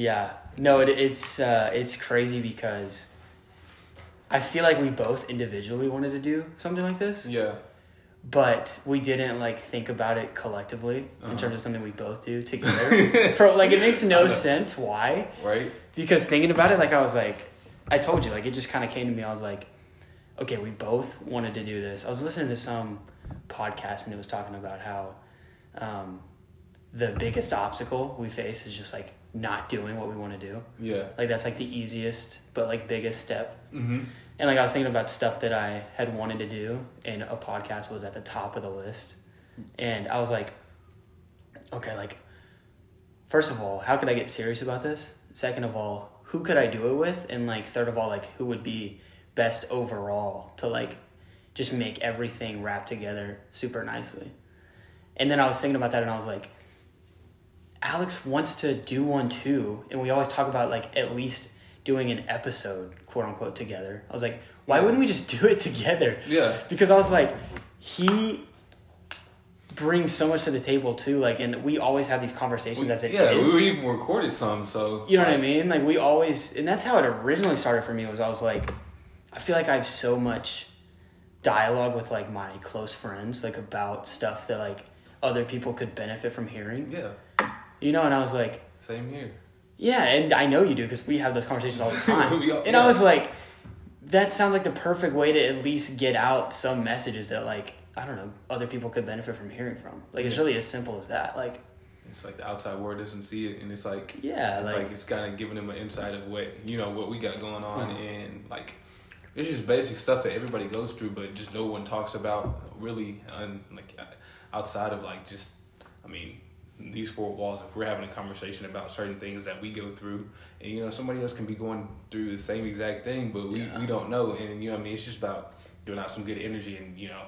Yeah. No, it, it's uh, it's crazy because I feel like we both individually wanted to do something like this, Yeah. but we didn't like think about it collectively Uh-huh. in terms of something we both do together. For like, it makes no sense why. Right. Because thinking about it, like I was like, I told you, like it just kind of came to me. I was like, okay, we both wanted to do this. I was listening to some podcast and it was talking about how um, the biggest obstacle we face is just like not doing what we want to do. Yeah. Like that's like the easiest but like biggest step. Mm-hmm. And like I was thinking about stuff that I had wanted to do, and a podcast was at the top of the list. And I was like, okay, like, first of all, how could I get serious about this? Second of all, who could I do it with? And like, third of all, like, who would be best overall to like just make everything wrap together super nicely? And then I was thinking about that, and I was like, Alex wants to do one too, and we always talk about like at least doing an episode, quote unquote, together. I was like, why Yeah. wouldn't we just do it together? Yeah. Because I was like, he brings so much to the table too, like, and we always have these conversations We- as it yeah, is. we even recorded some, so You know what I mean? Like we always, and that's how it originally started for me. Was I was like, I feel like I have so much dialogue with like my close friends, like about stuff that like other people could benefit from hearing. Yeah. You know, and I was like, Same here. yeah, and I know you do because we have those conversations all the time. All- and I was like, that sounds like the perfect way to at least get out some messages that like I don't know other people could benefit from hearing from. Like it's really as simple as that. Like It's like the outside world doesn't see it, and it's like yeah, it's like, like, it's kind of giving them an insight of what you know what we got going on, Mhm. and like it's just basic stuff that everybody goes through, but just no one talks about really, and like outside of like just, I mean, these four walls. If we're having a conversation about certain things that we go through, and you know somebody else can be going through the same exact thing, but we Yeah. we don't know, and you know I mean it's just about giving out some good energy and you know.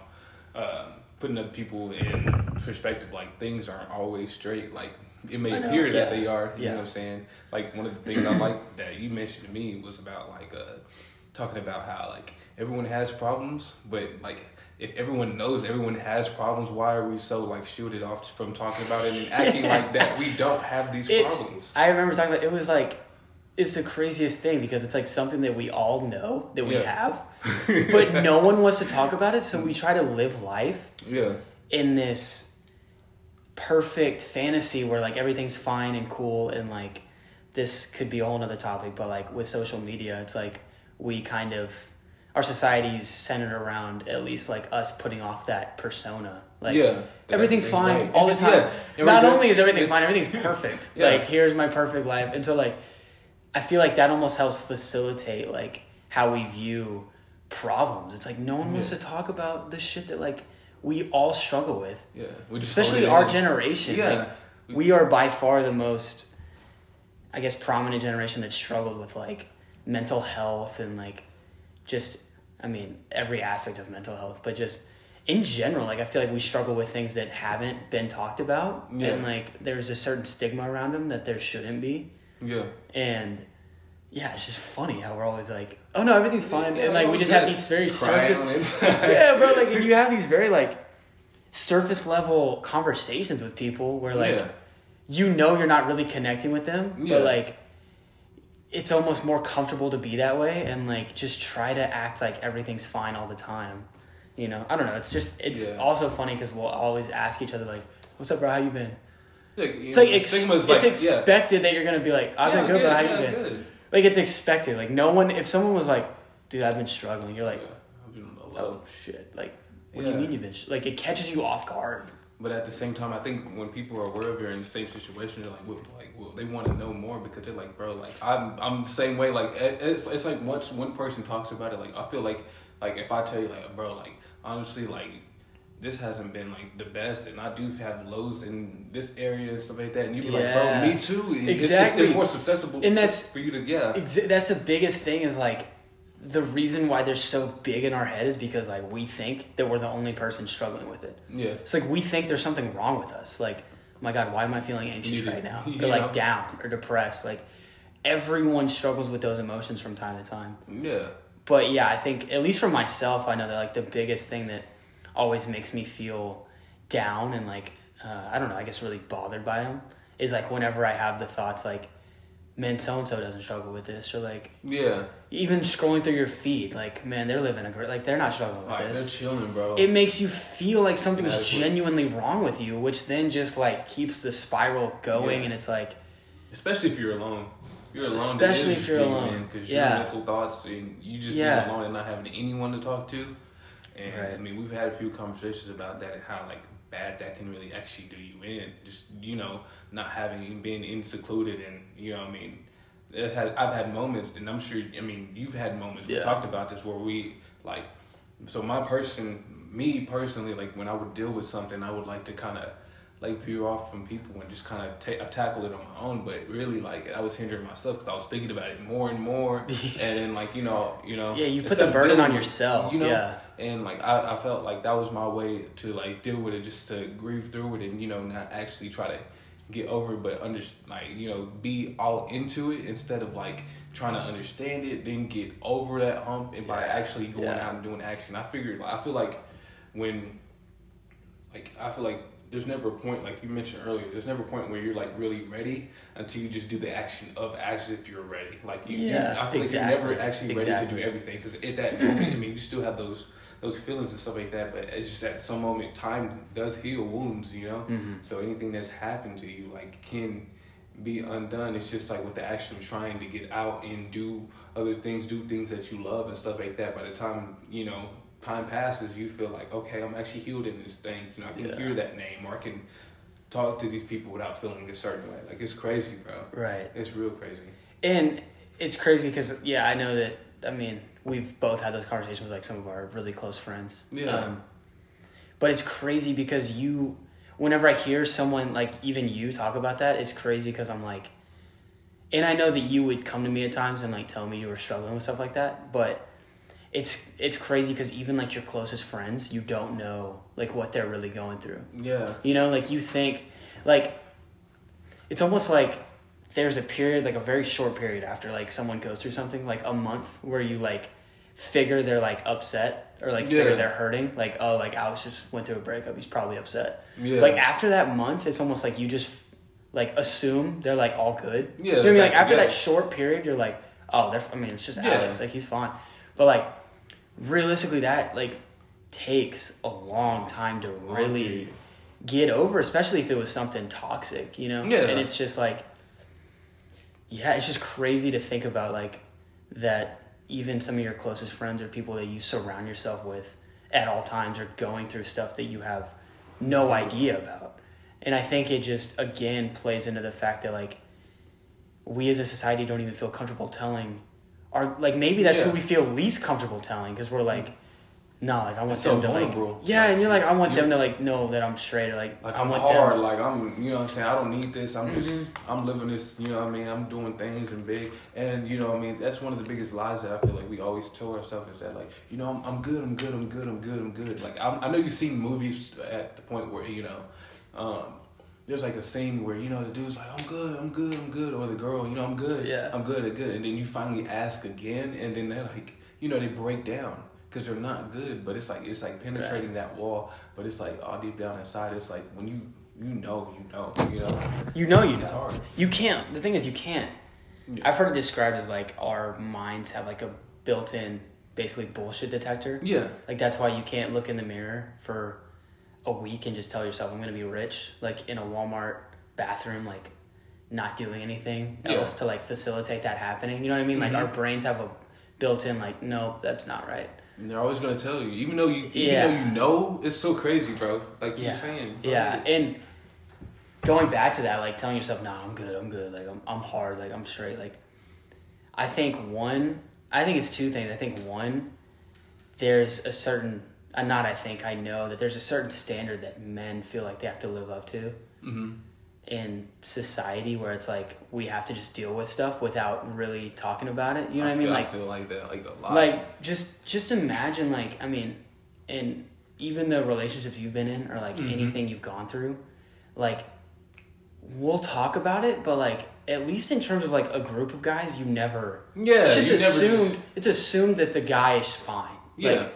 Um, putting other people in perspective, like things aren't always straight. Like it may appear that they are. You Yeah. know what I'm saying? Like one of the things I like that you mentioned to me was about like uh talking about how like everyone has problems, but like if everyone knows everyone has problems, why are we so like shielded off from talking about it and acting like that we don't have these it's. problems? I remember talking about it was like it's the craziest thing because it's like something that we all know that we Yeah. have, but no one wants to talk about it. So we try to live life Yeah. in this perfect fantasy where like everything's fine and cool and like this could be a whole nother topic but like with social media it's like we kind of our society's centered around at least like us putting off that persona like yeah. everything's fine right. all the time Yeah. Not only is everything fine everything's perfect Yeah. like here's my perfect life and so like i feel like that almost helps facilitate like how we view problems it's like no one wants to talk about the shit that like we all struggle with Yeah. Especially our generation Yeah. like, we are by far the most i guess prominent generation that struggled with like mental health and like just i mean every aspect of mental health but just in general like i feel like we struggle with things that haven't been talked about Yeah. and like there's a certain stigma around them that there shouldn't be Yeah. and yeah it's just funny how we're always like oh no everything's fine Yeah, and like we just have these very surface yeah, bro. Like, you have these very like surface level conversations with people where like yeah. you know you're not really connecting with them, but like it's almost more comfortable to be that way and like just try to act like everything's fine all the time. You know, I don't know. It's just it's Yeah. also funny because we'll always ask each other like, "What's up, bro? How you been?" Like, you It's know, like ex- it's like, yeah. expected that you're gonna be like, "I've Yeah, been good, bro. How you been?" good. Like it's expected. Like no one. If someone was like, "Dude, I've been struggling," you're like, Yeah, I've been on the low. "Oh shit!" Like, what do you mean you've been? Sh-? Like it catches you off guard. But at the same time, I think when people are aware of you're in the same situation, they're like, like, well, they want to know more because they're like, bro, like, I'm, I'm the same way. Like, it's, it's like once one person talks about it, like, I feel like, like, if I tell you, like, bro, like, honestly, like, this hasn't been like the best, and I do have lows in this area and stuff like that, and you be like, bro, me too. And Exactly. It's, it's more accessible, And that's- for you to, yeah, Exa- that's the biggest thing is like the reason why they're so big in our head is because like we think that we're the only person struggling with it. yeah, It's like we think there's something wrong with us. Like, my God, why am I feeling anxious right now? Or like know? down or depressed. Like everyone struggles with those emotions from time to time. yeah, But yeah, I think at least for myself, I know that like the biggest thing that always makes me feel down and like uh, I don't know, I guess really bothered by them is like whenever I have the thoughts like, man, so and so doesn't struggle with this, or like Yeah, even scrolling through your feed, like man, they're living a great, like they're not struggling with like they're this. chilling, bro. It makes you feel like something's Medically. genuinely wrong with you, which then just like keeps the spiral going, Yeah. and it's like, Especially if you're alone. If you're alone. Especially if you're alone. Because Yeah. your mental thoughts and you just Yeah. being alone and not having anyone to talk to. And Right. I mean, we've had a few conversations about that and how like bad that can really actually do you in. Just you know, not having been in secluded and you know, what I mean, it had I've had moments, and I'm sure. I mean, you've had moments. We talked about this where we like. So my person, me personally, like when I would deal with something, I would like to kind of like veer off from people and just kind of ta- tackle it on my own. But really, like I was hindering myself because I was thinking about it more and more, and then like you know, you know, yeah, you put the burden on yourself. you know, yeah, and like I, I felt like that was my way to like deal with it, just to grieve through it, and you know, not actually try to get over, it, but under like you know, be all into it instead of like trying to understand it, then get over that hump, and by actually going Yeah. out and doing action. I figured, like I feel like when, like I feel like there's never a point like you mentioned earlier. There's never a point where you're like really ready until you just do the action of as if you're ready. Like you, you- Yeah, I feel exactly. like you're never actually ready to do everything because at that moment, I mean, you still have those those feelings and stuff like that. But it's just at some moment, time does heal wounds, you know. Mhm. So anything that's happened to you, like, can be undone. It's just like with the action of trying to get out and do other things, do things that you love and stuff like that. By the time you know time passes, you feel like, okay, I'm actually healed in this thing. You know, I can Yeah. hear that name or I can talk to these people without feeling a certain way. Like it's crazy, bro. right. It's real crazy. And it's crazy because yeah, I know that. I mean, we've both had those conversations with like some of our really close friends. Um, Yeah. but it's crazy because you, whenever I hear someone like even you talk about that, it's crazy because I'm like, and I know that you would come to me at times and like tell me you were struggling with stuff like that, but it's it's crazy because even like your closest friends, you don't know like what they're really going through. Yeah. You know, like you think, like, it's almost like there's a period, like a very short period after like someone goes through something, like a month, where you like figure they're like upset or like Yeah. figure they're hurting. Like, oh, like Alex just went through a breakup. He's probably upset. Yeah. Like after that month, it's almost like you just like assume they're like all good. Yeah, You know what I mean? Like back after that short period, you're like, oh, they're. I mean, it's just Yeah. Alex. Like he's fine. But like realistically, that like takes a long time to oh, really period. get over, especially if it was something toxic, you know? Yeah. And it's just like, yeah, it's just crazy to think about like that even some of your closest friends or people that you surround yourself with at all times are going through stuff that you have no idea about. And I think it just again plays into the fact that like we as a society don't even feel comfortable telling our like maybe that's who we feel least comfortable telling because we're like no like I want It's so them to like yeah and you're like I want You- them to like know that I'm straight or like Like I'm hard, them like I'm, you know what I'm saying. I don't need this. I'm just, Mm-hmm. I'm living this. You know what I mean. I'm doing things and big, and you know what I mean. That's one of the biggest lies that I feel like we always tell ourselves is that like, you know, I'm, I'm good, I'm good, I'm good, I'm good, I'm good. Like I'm, I know you've seen movies at the point where you know, um, there's like a scene where you know the dude's like, I'm good, I'm good, I'm good, or the girl, you know, I'm good, Yeah. I'm good, I'm good, and then you finally ask again, and then they're like, you know, they break down. Cause they're not good, but it's like it's like penetrating that wall. But it's like all deep down inside, it's like when you you know you know you know you know you it's know hard. you can't the thing is you can't Yeah. I've heard it described as like our minds have like a built-in basically bullshit detector Yeah, like that's why you can't look in the mirror for a week and just tell yourself I'm gonna be rich like in a Walmart bathroom like not doing anything Yeah. else to like facilitate that happening you know what I mean like Mhm. our brains have a built-in like no that's not right and they're always gonna tell you, even though you even Yeah. though you know, it's so crazy, bro. Like Yeah. you're saying, Yeah, and going back to that, like telling yourself, "Nah, I'm good. I'm good. Like I'm, I'm hard. Like I'm straight." Like I think one, I think it's two things. I think one, there's a certain, uh, not I think I know that there's a certain standard that men feel like they have to live up to hmm in society, where it's like we have to just deal with stuff without really talking about it. You know what I mean? Like I feel like that, like a lot. like just just imagine like i mean and even the relationships you've been in or like Mhm. anything you've gone through like we'll talk about it but like at least in terms of like a group of guys you never yeah, it's just assumed just- it's assumed that the guy is fine yeah, like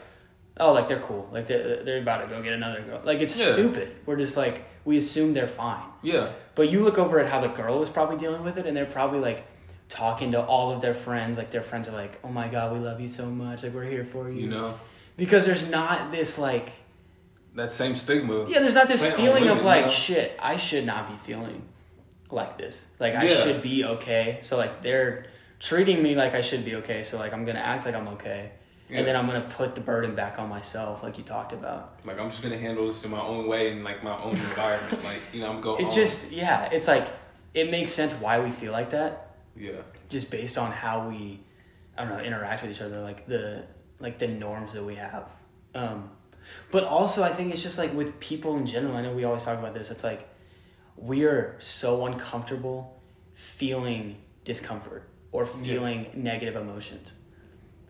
oh like they're cool like they're, they're about to go get another girl like it's Yeah. stupid we're just like we assume they're fine yeah, but you look over at how the girl is probably dealing with it, and they're probably like talking to all of their friends. Like their friends are like, "Oh my god, we love you so much. Like we're here for you." You know because there's not this like that same stigma. yeah, there's not this Plant feeling women, of like you know? shit. I should not be feeling like this. Like I Yeah. should be okay. So like they're treating me like I should be okay. So like I'm gonna act like I'm okay. Yeah. And then I'm gonna put the burden back on myself, like you talked about. Like I'm just gonna handle this in my own way and like my own environment. Like you know I'm going. It's just yeah, it's like it makes sense why we feel like that, yeah. just based on how we I don't know, interact with each other, like the like the norms that we have. Um but also I think it's just like with people in general, I know we always talk about this, it's like we are so uncomfortable feeling discomfort or feeling negative emotions.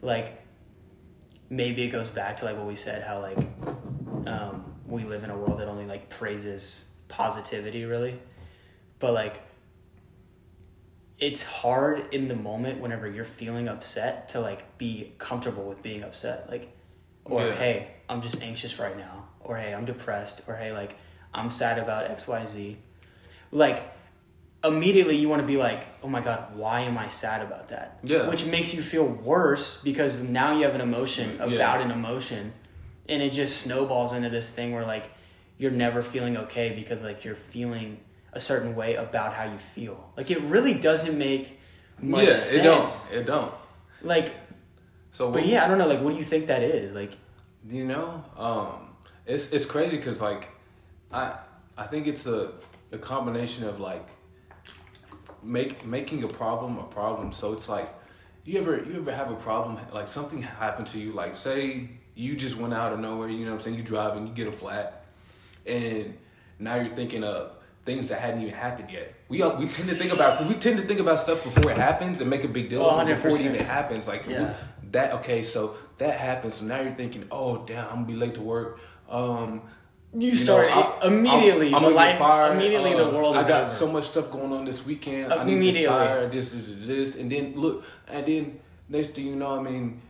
Like maybe it goes back to like what we said, how like um, we live in a world that only like praises positivity really. But like it's hard in the moment whenever you're feeling upset to like be comfortable with being upset. Like or Yeah. hey, I'm just anxious right now. Or hey, I'm depressed. Or hey, like I'm sad about XYZ. Like immediately you want to be like, oh my god, why am I sad about that? Yeah. Which makes you feel worse because now you have an emotion Yeah. about an emotion, and it just snowballs into this thing where like you're never feeling okay because like you're feeling a certain way about how you feel. Like it really doesn't make much yeah. sense. It don't. It don't. Like, So but yeah, I don't know. Like, what do you think that is? Like, You know, um, it's it's crazy because like, I I think it's a a combination of like make making a problem a problem. So it's like, you ever you ever have a problem like something happened to you like say you just went out of nowhere. You know what I'm saying? You drive and you get a flat, and now you're thinking of things that hadn't even happened yet. We all, we tend to think about we tend to think about stuff before it happens and make a big deal Oh, before it even happens. Like Yeah. that okay, so that happens. So now you're thinking, oh damn, I'm gonna be late to work. Um, you know, start I- immediately. I'm, I'm the gonna life, get fired. Immediately, Uh, the world is I is got over. so much stuff going on this weekend. I need this Immediately. tire, this, this, this, and then look, and then next thing you know, I mean,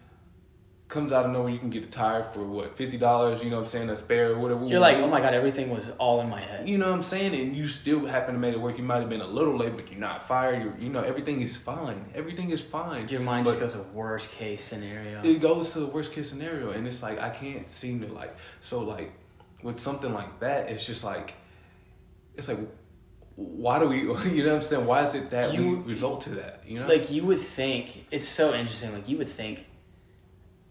comes out of nowhere. You can get the tire for what fifty dollars. You know what I'm saying? A spare, or whatever. You're like, oh my god, everything was all in my head. You know what I'm saying? And you still happen to make it work. You might have been a little late, but you're not fired. You're, you know, everything is fine. Everything is fine. Your mind But- just goes to worst case scenario. it goes to the worst case scenario and it's like i can't seem to like so like with something like that it's just like it's like why do we you know what i'm saying? Why is it that You- we result to that you know? Like you would think it's so interesting like you would think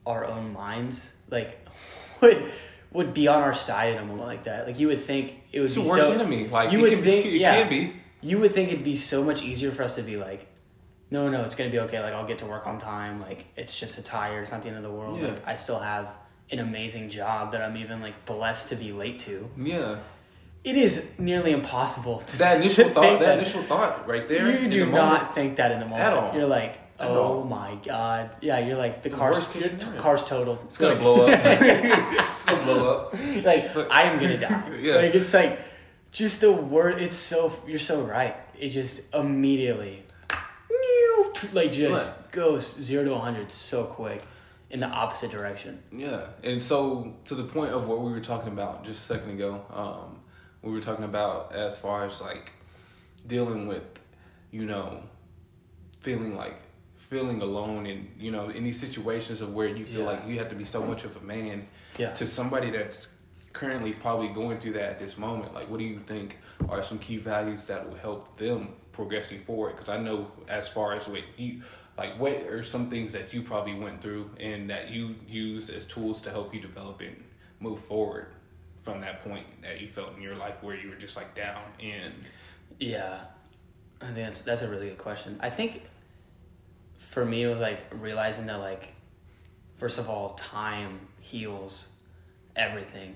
our own minds like would would be on our side in a moment like that. Like you would think it would it's the be worst so enemy. Like you it would can think be, it yeah. can be. You would think it'd be so much easier for us to be like no no it's gonna be okay like i'll get to work on time like it's just a tire it's not the end of the world Yeah. like i still have an amazing job that i'm even like blessed to be late to yeah it is nearly impossible to that initial to thought think that initial thought right there you do the not think that in the moment At all. You're like, oh my god, yeah. You're like the The car's your t- car's total. it's gonna blow up it's gonna blow up like But- I am gonna die. Yeah. Like it's like just the word. It's so you're so right. It just immediately like just goes zero to hundred so quick in the opposite direction. Yeah, and so to the point of what we were talking about just a second ago, um, we were talking about as far as like dealing with, you know, feeling like feeling alone and you know in these situations of where you feel Yeah. like you have to be so much of a man Yeah. to somebody that's currently probably going through that at this moment like what do you think are some key values that will help them progressing forward because i know as far as what you like what are some things that you probably went through and that you use as tools to help you develop and move forward from that point that you felt in your life where you were just like down and Yeah, I think that's that's a really good question. I think for me it was like realizing that like first of all time heals everything,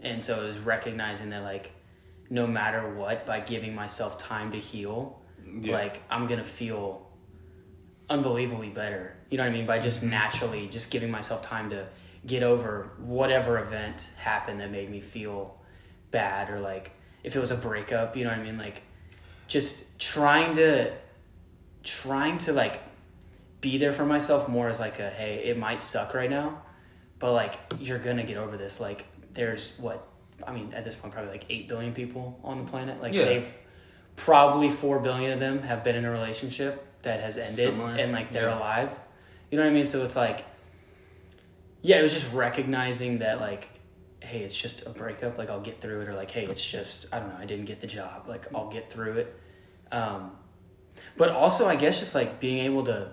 and so it was recognizing that like no matter what, by giving myself time to heal, Yeah. like I'm gonna feel unbelievably better. You know what I mean? By just naturally just giving myself time to get over whatever event happened that made me feel bad or like if it was a breakup, you know what I mean? Like just trying to trying to like be there for myself more as like a hey, it might suck right now, but like you're gonna get over this. Like there's what I mean at this point probably like eight billion people on the planet. Like Yeah. they've probably four billion of them have been in a relationship that has ended Similar, and like they're yeah. alive. You know what I mean? So it's like, yeah, it was just recognizing that like, hey, it's just a breakup. Like I'll get through it, or like, hey, it's just I don't know, I didn't get the job. Like I'll get through it. Um, but also, I guess just like being able to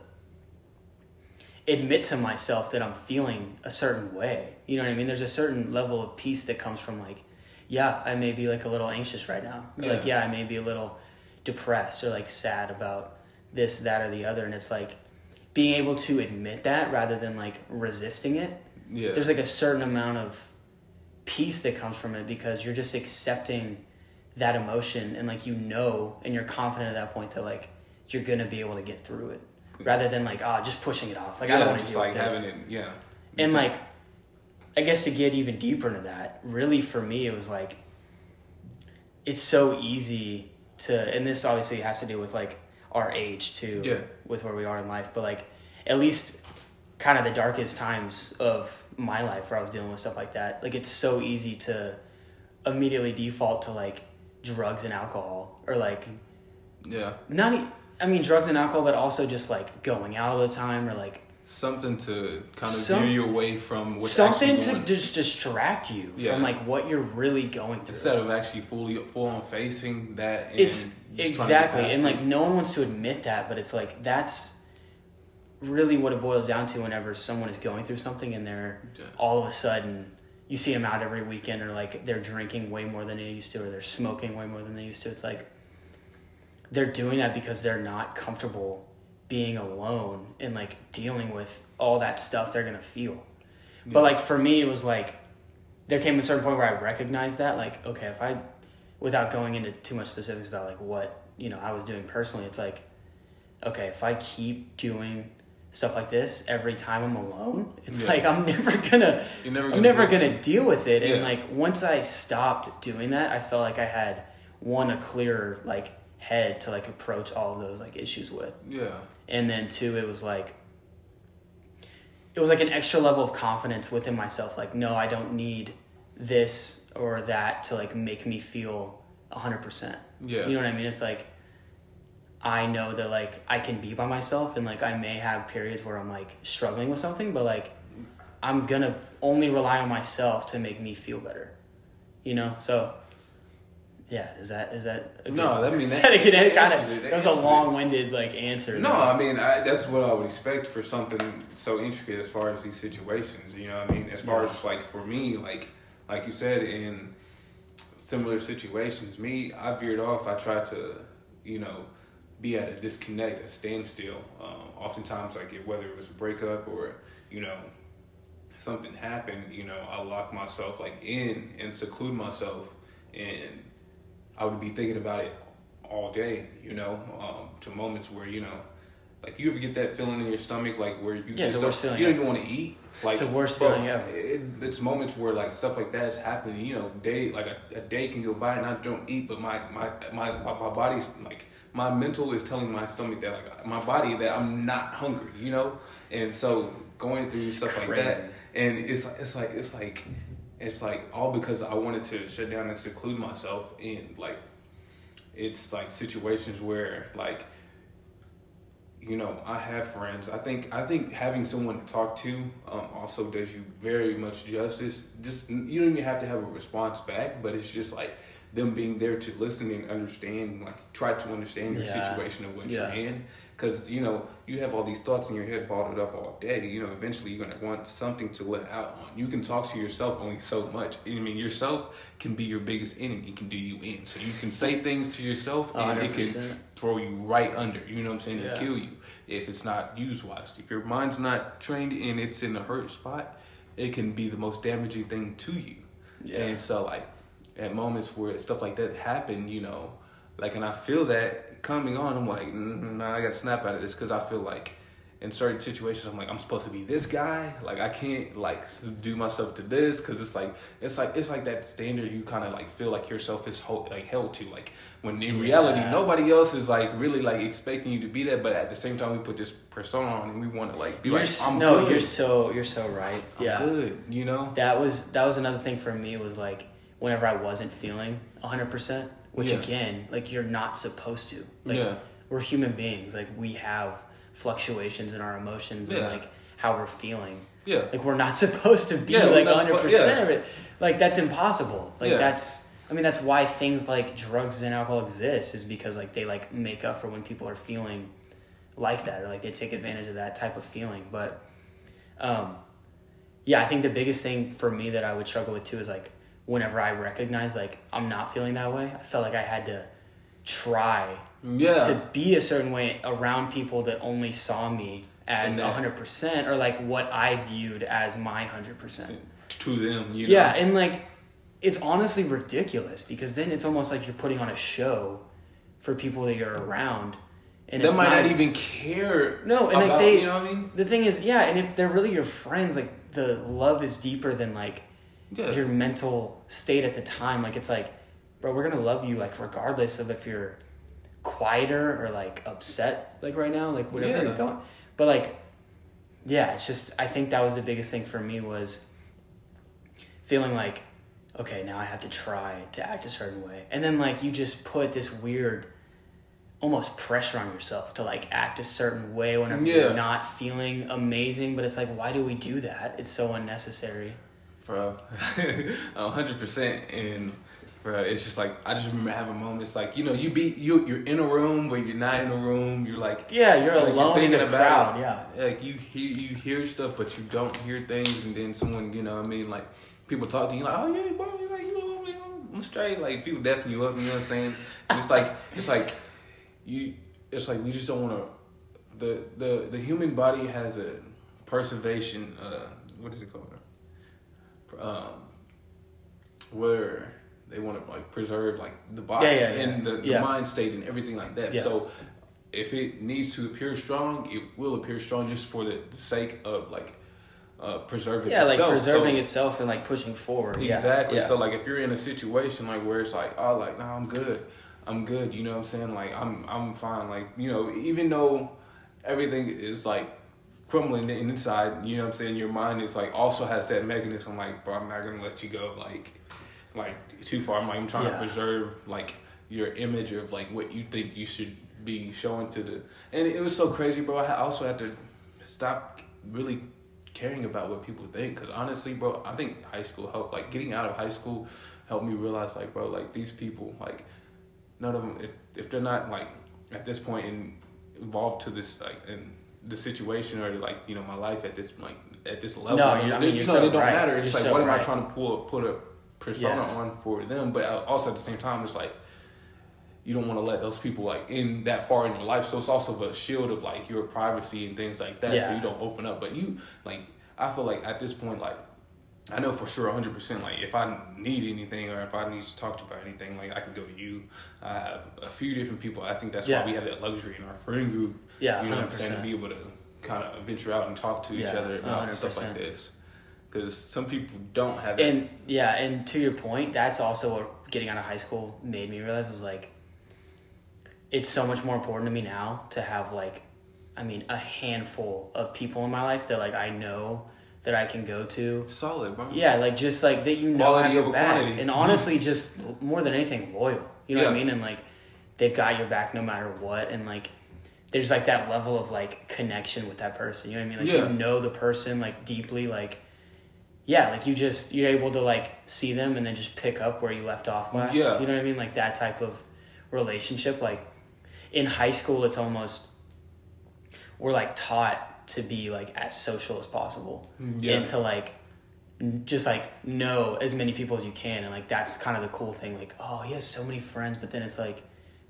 admit to myself that I'm feeling a certain way. You know what I mean? There's a certain level of peace that comes from like, yeah, I may be like a little anxious right now. Or, Like, Yeah. yeah, I may be a little depressed or like sad about this, that, or the other. And it's like being able to admit that rather than like resisting it. Yeah. There's like a certain amount of peace that comes from it because you're just accepting that emotion and like you know and you're confident at that point that like you're gonna be able to get through it rather than like ah just pushing it off like I don't want to deal like with this it. Yeah. and like i guess to get even deeper into that really for me it was like it's so easy to and this obviously has to do with like our age too Yeah. with where we are in life but like at least kind of the darkest times of my life where i was dealing with stuff like that like it's so easy to immediately default to like drugs and alcohol or like Yeah. not i mean drugs and alcohol but also just like going out all the time or like Something to kind of Some- veer you away from what's something to just distract you Yeah. from like what you're really going through. instead of actually fully full on facing that. It's just trying to get exactly, and like no one wants to admit that, but it's like that's really what it boils down to. Whenever someone is going through something and they're Yeah. all of a sudden you see them out every weekend, or like they're drinking way more than they used to, or they're smoking way more than they used to. It's like they're doing that because they're not comfortable being alone and like dealing with all that stuff they're gonna feel. But like for me, it was like there came a certain point where I recognized that, like, okay, if I, without going into too much specifics about like what you know I was doing personally, it's like, okay, if I keep doing stuff like this every time I'm alone, it's Yeah. like I'm never gonna, never I'm never gonna deal with it. And like once I stopped doing that, I felt like I had one a clearer like head to like approach all of those like issues with. Yeah. and then two it was like it was like an extra level of confidence within myself like no i don't need this or that to like make me feel 100% Yeah. you know what i mean? It's like i know that like i can be by myself and like i may have periods where i'm like struggling with something but like i'm gonna only rely on myself to make me feel better. You know? So yeah is that is that a No, that- I mean, that- that a that kind of that that was a long-winded like answer No. I mean I, that's what I would expect for something so intricate as far as these situations. You know, what I mean, as far Yeah. as like for me, like like you said, in similar situations, me, I veered off. I tried to, you know, be at a disconnect, a standstill. Um, oftentimes, like it, whether it was a breakup or you know something happened, you know, I lock myself like in and seclude myself, and I would be thinking about it all day, you know, um, to moments where you know, like you ever get that feeling in your stomach, like where you Yeah, it's the worst feeling you don't even want to eat. Like the worst bro, feeling ever. It, it's moments where like stuff like that is happening. You know, day like a, a day can go by and I don't eat, but my my my my, my body's like my mental is telling my stomach that like my body that I'm not hungry. You know, and so going through It's stuff like that, and it's it's like it's like it's like all because I wanted to shut down and seclude myself in like it's like situations where like you know I have friends. I think I think having someone to talk to um, also does you very much justice. Just you don't even have to have a response back, but it's just like them being there to listen and understand, like try to understand your Yeah. situation and what Yeah. you're in. Because you know you have all these thoughts in your head bottled up all day. You know eventually you're gonna want something to let out on. You can talk to yourself only so much. I mean yourself can be your biggest enemy. Can do you in. So you can say things to yourself and it can throw you right under. You know what I'm saying? Yeah. And kill you if it's not used wisely. If your mind's not trained and it's in a hurt spot, it can be the most damaging thing to you. Yeah. And so like at moments where stuff like that happen, you know, like and I feel that coming on, I'm like, nah, I got to snap out of this because I feel like in certain situations, I'm like, I'm supposed to be this guy. Like I can't like do myself to this because it's like it's like it's like that standard you kind of like feel like yourself is hold, like held to. Like when in reality, nobody else is like really like expecting you to be that. But at the same time, we put this persona on and we want to like be You're like, s- I'm no, good. you're so you're so right. I'm yeah, good. You know. that was that was another thing for me was like whenever I wasn't feeling hundred percent, which Yeah. again, like you're not supposed to. Like Yeah. we're human beings. Like we have fluctuations in our emotions and like how we're feeling. Yeah. Like we're not supposed to be Yeah, like hundred percent of it. Like that's impossible. Like Yeah. that's I mean that's why things like drugs and alcohol exist is because like they like make up for when people are feeling like that or like they take advantage of that type of feeling. But um yeah, I think the biggest thing for me that I would struggle with too is like whenever I recognize like I'm not feeling that way, I felt like I had to try Yeah. to be a certain way around people that only saw me as hundred percent or like what I viewed as my hundred percent. to them, you know. Yeah, and like it's honestly ridiculous because then it's almost like you're putting on a show for people that you're around, and They might not, even care. No, and like they- you know what I mean? The thing is, yeah, and if they're really your friends, like the love is deeper than like Yeah. your mental state at the time. Like it's like, bro, we're gonna love you like regardless of if you're quieter or like upset like right now, like whatever Yeah. you're going. But like, yeah, it's just I think that was the biggest thing for me was feeling like, okay, now I have to try to act a certain way, and then like you just put this weird. Almost pressure on yourself to like act a certain way whenever Yeah. you're not feeling amazing, but it's like, why do we do that? It's so unnecessary. Bro. Hundred percent. And bro, it's just like I just remember having moments like you know you be you you're in a room but you're not in a room. You're like Yeah, you're like, alone in thinking the about crowd. Yeah. Like you hear you hear stuff but you don't hear things, and then someone you know what I mean like people talk to you like oh yeah bro you like you know I'm- I'm straight like people definitely you up you know what I'm saying. And it's like it's like you it's like we just don't want to the the the human body has a preservation uh what is it called um where they want to like preserve like the body Yeah, yeah, yeah. and the, the mind state and everything like that so if it needs to appear strong it will appear strong just for the, the sake of like uh preserving Yeah, like itself. preserving So- itself and like pushing forward. Exactly. So like if you're in a situation like where it's like, oh like no, I'm good. I'm good, you know what I'm saying? Like I'm I'm fine. Like, you know, even though everything is like crumbling in- inside, you know what I'm saying, your mind is like also has that mechanism like, bro, I'm not gonna let you go like like too far. I'm like I'm trying Yeah. to preserve like your image of like what you think you should be showing to the and it was so crazy, bro. I also had to stop really caring about what people think because honestly bro i think high school helped like getting out of high school helped me realize like bro like these people like none of them if, if they're not like at this point in, involved to this like in the situation or like you know my life at this like at this level No, I mean, you're you know so they don't right. matter You're it's like so what am i trying to pull put a persona Yeah. on for them but also at the same time it's like you don't want to let those people like in that far in your life. So it's also a shield of like your privacy and things like that. So you don't open up. But you like I feel like at this point like I know for sure 100 percent like if I need anything or if I need to talk to you about anything like I can go to you. I have a few different people. I think that's Yeah. why we have that luxury in our friend group. Yeah, you know what I'm saying to be able to kind of venture out and talk to each other about stuff 100%. like this. Because some people don't have that. And yeah, and to your point, that's also what getting out of high school made me realize was like it's so much more important to me now to have like I mean a handful of people in my life that like I know that I can go to. Solid, bro. Yeah, like just like that you know Quality have your back. quantity. And honestly just more than anything loyal. You know what I mean? And like they've got your back no matter what and like there's like that level of like connection with that person. You know what I mean? Like Yeah. you know the person like deeply like yeah, like you just you're able to like see them and then just pick up where you left off last. Yeah. You know what I mean? Like that type of relationship. Like in high school it's almost we're like taught to be like as social as possible. Mm, yeah. And to like just like know as many people as you can and like that's kind of the cool thing like oh he has so many friends but then it's like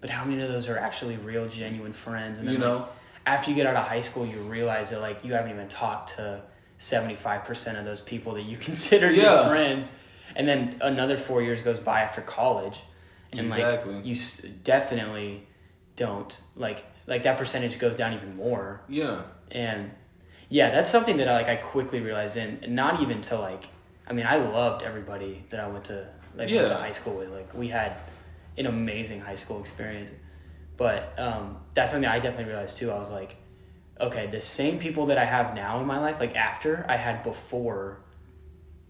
but how many of those are actually real genuine friends and then You know? like, after you get out of high school you realize that like you haven't even talked to 75% of those people that you consider Yeah. your friends and then another 4 years goes by after college and Exactly. like you s- definitely don't like like that percentage goes down even more Yeah. And yeah that's something that i like i quickly realized and not even to like i mean i loved everybody that i went to like went to Yeah. high school with like we had an amazing high school experience but um that's something i definitely realized too i was like okay the same people that i have now in my life like after i had before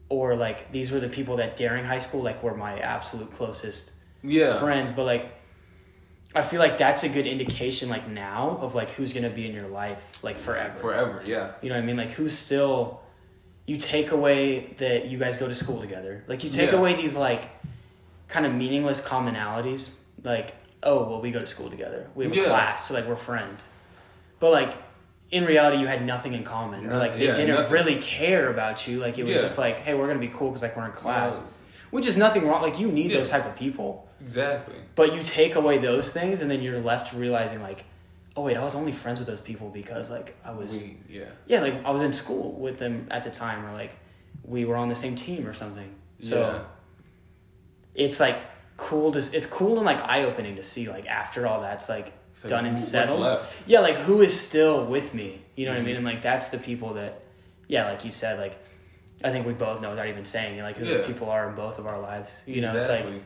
or like these were the people that during high school like were my absolute closest Yeah. friends, but like I feel like that's a good indication like now of like who's gonna be in your life like forever. Forever, yeah. You know what I mean? Like who's still you take away that you guys go to school together. Like you take Yeah. away these like kind of meaningless commonalities. Like, oh well we go to school together. We have a Yeah. class, so like we're friends. But like in reality you had nothing in common. Or like they Yeah, didn't nothing. really care about you. Like it was just like, hey, we're gonna be cool because like we're in class. Which is nothing wrong. Like you need those type of people. Exactly. But you take away those things and then you're left realizing like, oh wait, I was only friends with those people because like I was We, yeah. yeah, like I was in school with them at the time, or like we were on the same team or something. So Yeah. it's like cool to it's cool and like eye opening to see like after all that's like like, done and settled. Yeah, like who is still with me? You know what I Mhm. mean? And like that's the people that, yeah, like you said, like I think we both know without even saying like who those people are in both of our lives. You know, exactly. it's like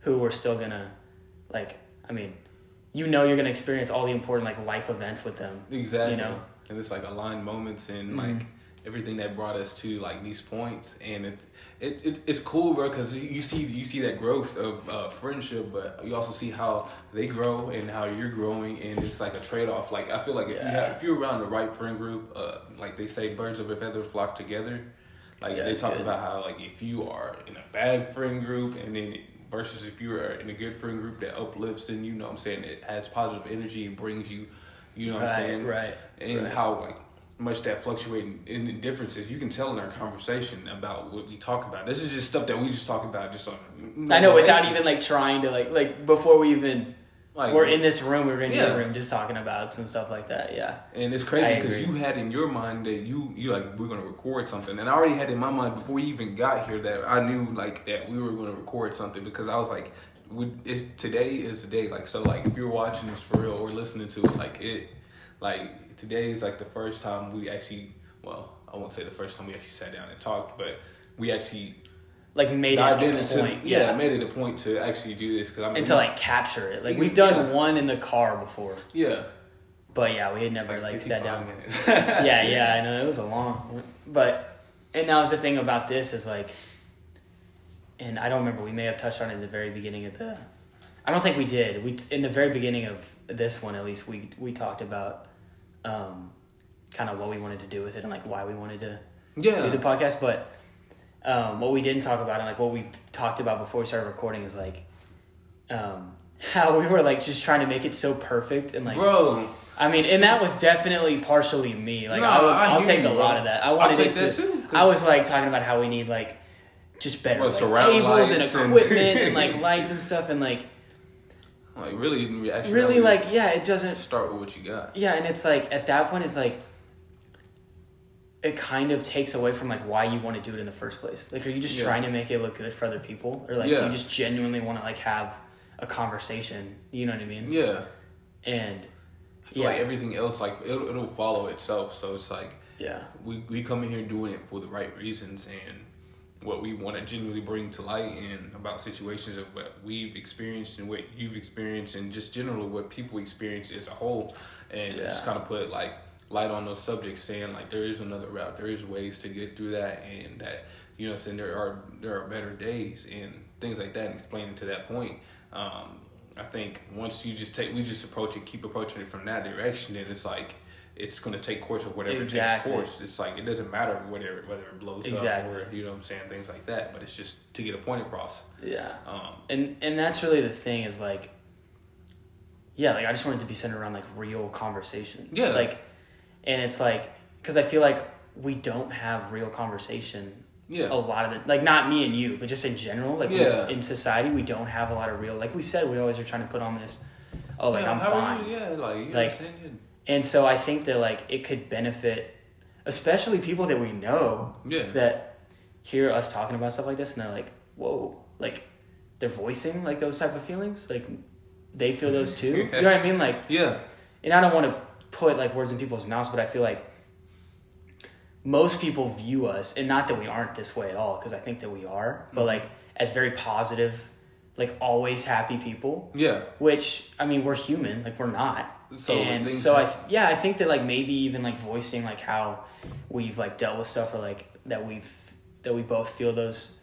who we're still gonna, like I mean, you know, you're gonna experience all the important like life events with them. Exactly. You know? And it's like aligned moments and Mhm. like everything that brought us to like these points, and it, it it's, it's cool, bro, because you see you see that growth of uh, friendship, but you also see how they grow and how you're growing, and it's like a trade off. Like I feel like if you have, if you're around the right friend group, uh, like they say, birds of a feather flock together. Like Yeah, they talk good. about how like if you are in a bad friend group and then versus if you are in a good friend group that uplifts and you know what I'm saying it has positive energy and brings you you know what right, I'm saying right. and right. how like much that fluctuating in the differences you can tell in our conversation about what we talk about. This is just stuff that we just talk about just on. I know without even like trying to like like before we even like we're in this room, we were in Yeah. your room just talking about some stuff like that. Yeah. And it's crazy because you had in your mind that you you like we're gonna record something, and I already had in my mind before we even got here that I knew like that we were gonna record something because I was like, we, it's, today is the day. Like so, like if you're watching this for real or listening to it, like it, like today is like the first time we actually, well, I won't say the first time we actually sat down and talked, but we actually Like made it a point. yeah, yeah. made it a point to actually do this because I mean and to like capture it. Like we've done Yeah. one in the car before. yeah, But yeah, we had never like, like, sat down. yeah, yeah, I know it was a long one. But and that was the thing about this is like and I don't remember we may have touched on it in the very beginning of the I don't think we did. We in the very beginning of this one at least we we talked about um kind of what we wanted to do with it and like why we wanted to yeah, do the podcast, but um, what we didn't talk about and like what we talked about before we started recording is like um, how we were like just trying to make it so perfect and like bro. I mean, and that was definitely partially me. Like No, I, would, I I'll take you, a bro. lot of that. I wanted take it to. too, I was like talking about how we need like just better Well, like, tables and lights and- equipment and like lights and stuff and like Like really, actually really like yeah, it doesn't start with what you got. Yeah, and it's like at that point, it's like it kind of takes away from like why you want to do it in the first place. Like, are you just Yeah. trying to make it look good for other people, or like do Yeah. you just genuinely want to like have a conversation? You know what I mean? Yeah, And I feel Yeah. like everything else like it'll, it'll follow itself. So it's like yeah, we we come in here doing it for the right reasons and what we want to genuinely bring to light and about situations of what we've experienced and what you've experienced and just generally what people experience as a whole and Yeah. just kind of put like light on those subjects saying like there is another route there is ways to get through that and that you know what I'm saying there are there are better days and things like that and explaining to that point um I think once you just take we just approach it keep approaching it from that direction then it's like it's going to take course of whatever Exactly. takes course it's like it doesn't matter whether whether it blows Exactly. up or you know what I'm saying things like that but it's just to get a point across yeah. um And and that's really the thing is like, yeah, like I just wanted to be centered around like real conversation. Yeah. Like, and it's like because I feel like we don't have real conversation yeah. a lot of the like not me and you but just in general like we- in society we don't have a lot of real like we said we always are trying to put on this oh like Yeah, i'm fine. Yeah like you Like, what I'm saying? Yeah. and so i think that like it could benefit especially people that we know yeah. that hear us talking about stuff like this and they're like whoa like they're voicing like those type of feelings like they feel those too. You know what i mean? Like yeah. and I don't want to put like words in people's mouths, but I feel like most people view us, and not that we aren't this way at all, because I think that we are, but Mhm. like as very positive, like always happy people. yeah Which I mean, we're human, like we're not. so and so I yeah, I think that like maybe even like voicing like how we've like dealt with stuff or like that we've that we both feel those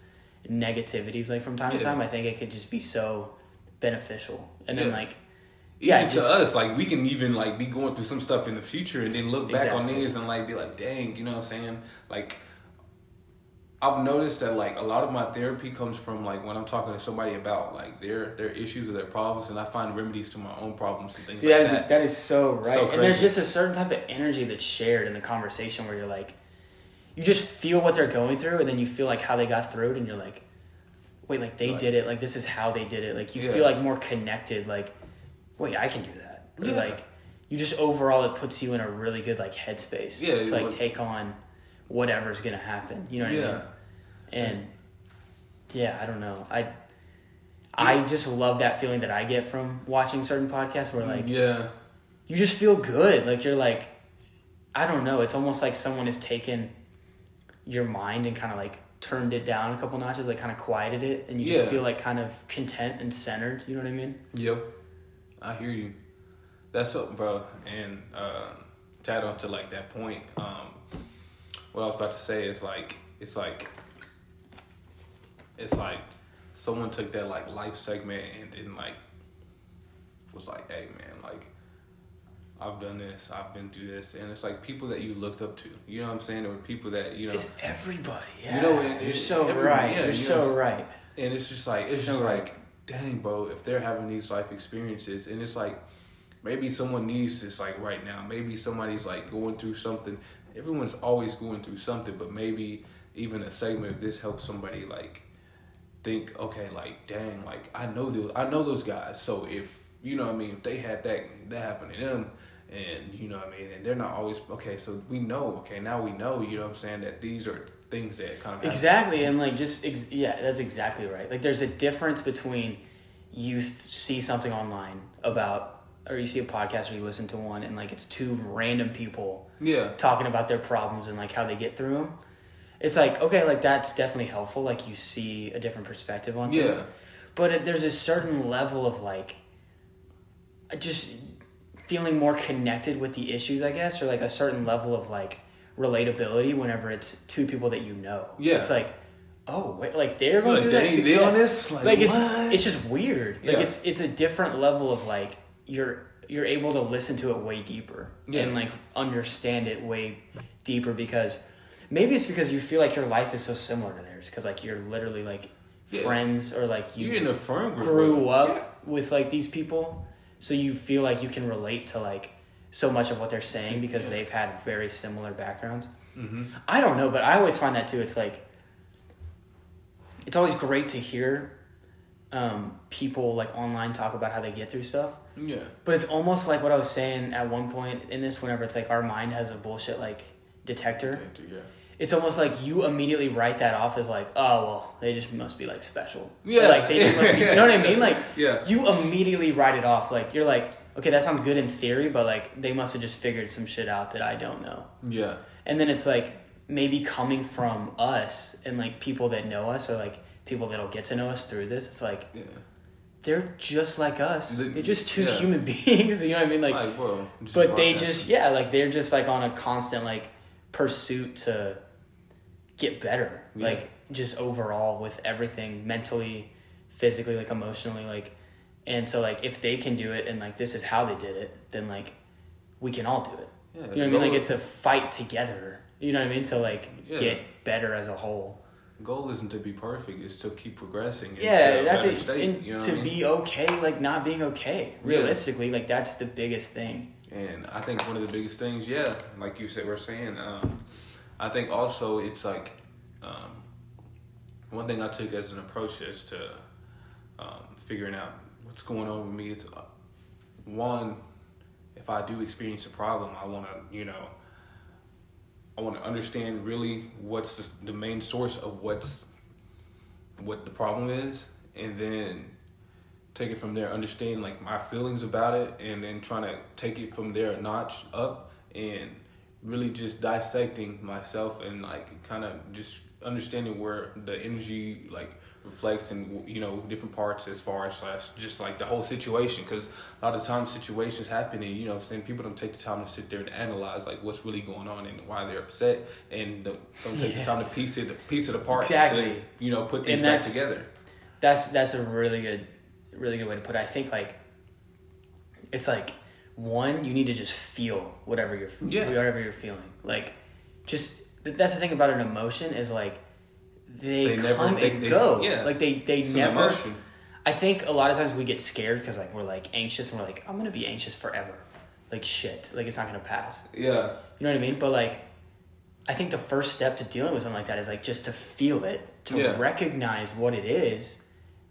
negativities like from time to time. I think it could just be so beneficial, and then like Yeah, even just- to us, like we can even like be going through some stuff in the future and then look back on Exactly. these and like be like, dang, you know what I'm saying? Like I've noticed that like a lot of my therapy comes from like when I'm talking to somebody about like their their issues or their problems and I find remedies to my own problems and things Dude, like that is that. that is so right. So and there's just a certain type of energy that's shared in the conversation where you're like, you just feel what they're going through, and then you feel like how they got through it, and you're like, wait, like they Like- did it, like this is how they did it. Like you Yeah. feel like more connected. Like, wait, I can do that. Or, Yeah. like you just overall it puts you in a really good like headspace Yeah, to like like- take on whatever's gonna happen. You know what I mean? And yeah, I don't know. I I just love that feeling that I get from watching certain podcasts where like yeah. you just feel good. Like you're like, I don't know. It's almost like someone has taken your mind and kind of like turned it down a couple notches, like kind of quieted it, and you just feel like kind of content and centered. You know what I mean? Yep. I hear you. That's up, bro. And uh, to add on to like that point, um, what I was about to say is like it's like it's like someone took that like life segment and then like was like, hey man, like I've done this, I've been through this, and it's like people that you looked up to. You know what I'm saying? Or people that you know, It's everybody. Yeah. You know, it- you're it- so right. yeah, you're you so right. and it's just like it's So just right. like dang bro if they're having these life experiences and it's like maybe someone needs this like right now. Maybe somebody's like going through something. Everyone's always going through something but maybe even a segment of this helps somebody like think okay like dang like i know those i know those guys. So if you know what i mean if they had that that happened to them and you know what i mean and they're not always okay so we know okay now we know you know what i'm saying that these are things that kind of happen. Exactly, and like just ex- yeah, that's exactly right. Like there's a difference between you see something online about, or you see a podcast or you listen to one, and like it's two random people yeah talking about their problems and like how they get through them. It's like okay, like that's definitely helpful. Like you see a different perspective on things. Yeah. But it, there's a certain level of like, just feeling more connected with the issues, I guess, or like a certain level of like relatability whenever it's two people that you know. Yeah. It's like, oh, wait, like they're going Like, through that too. they on this? Like, Like, it's it's just weird. Like Yeah. it's it's a different level of like you're you're able to listen to it way deeper Yeah. and like understand it way deeper because maybe it's because you feel like your life is so similar to theirs because like you're literally like Yeah. friends or like you You're in a firm group. grew up with like these people so you feel like you can relate to like so much of what they're saying because Yeah. they've had very similar backgrounds Mhm. i don't know but i always find that too it's like it's always great to hear um, people like online talk about how they get through stuff Yeah. but it's almost like what i was saying at one point in this whenever it's like our mind has a bullshit like detector Yeah. it's almost like you immediately write that off as like, oh well, they just must be like special. Yeah. Or, like they just must be. You know what I mean? Like Yeah. you immediately write it off. Like you're like, okay, that sounds good in theory, but like they must have just figured some shit out that I don't know. Yeah. And then it's like maybe coming from us and like people that know us or like people that'll get to know us through this. It's like Yeah. they're just like us. The- They're just two yeah. human beings. You know what I mean? Like Like, just but they just yeah like they're just like on a constant like pursuit to get better Yeah. like just overall with everything mentally physically like emotionally like and so like if they can do it and like this is how they did it then like we can all do it Yeah, you know what i mean like it's a fight together you know what i mean to like Yeah. get better as a whole goal isn't to be perfect. It's to keep progressing. yeah that's it state, and you know to I mean? be okay like not being okay Yeah. realistically like that's the biggest thing And I think one of the biggest things, yeah, like you said, we're saying. Um, I think also it's like um, one thing I took as an approach is to um, figuring out what's going on with me. It's uh, one, if I do experience a problem, I want to, you know, I want to understand really what's the, the main source of what's what the problem is, and then take it from there, understand like my feelings about it, and then trying to take it from there a notch up, and really just dissecting myself and like kind of just understanding where the energy like reflects in you know different parts as far as just like the whole situation because a lot of times situations happen and you know saying people don't take the time to sit there and analyze like what's really going on and why they're upset and don't, don't take Yeah. the time to piece it piece it apart Exactly. to, you know put things back together That's that's a really good, really good way to put it. I think like it's like one, you need to just feel whatever you're Yeah. whatever you're feeling. Like, just that's the thing about an emotion is like they, They never- come they- and they- go. yeah. Like they they It's never. I think a lot of times we get scared because like we're like anxious and we're like I'm gonna be anxious forever, like shit, like it's not gonna pass. Yeah. You know what I mean? But like, I think the first step to dealing with something like that is like just to feel it, to Yeah. recognize what it is,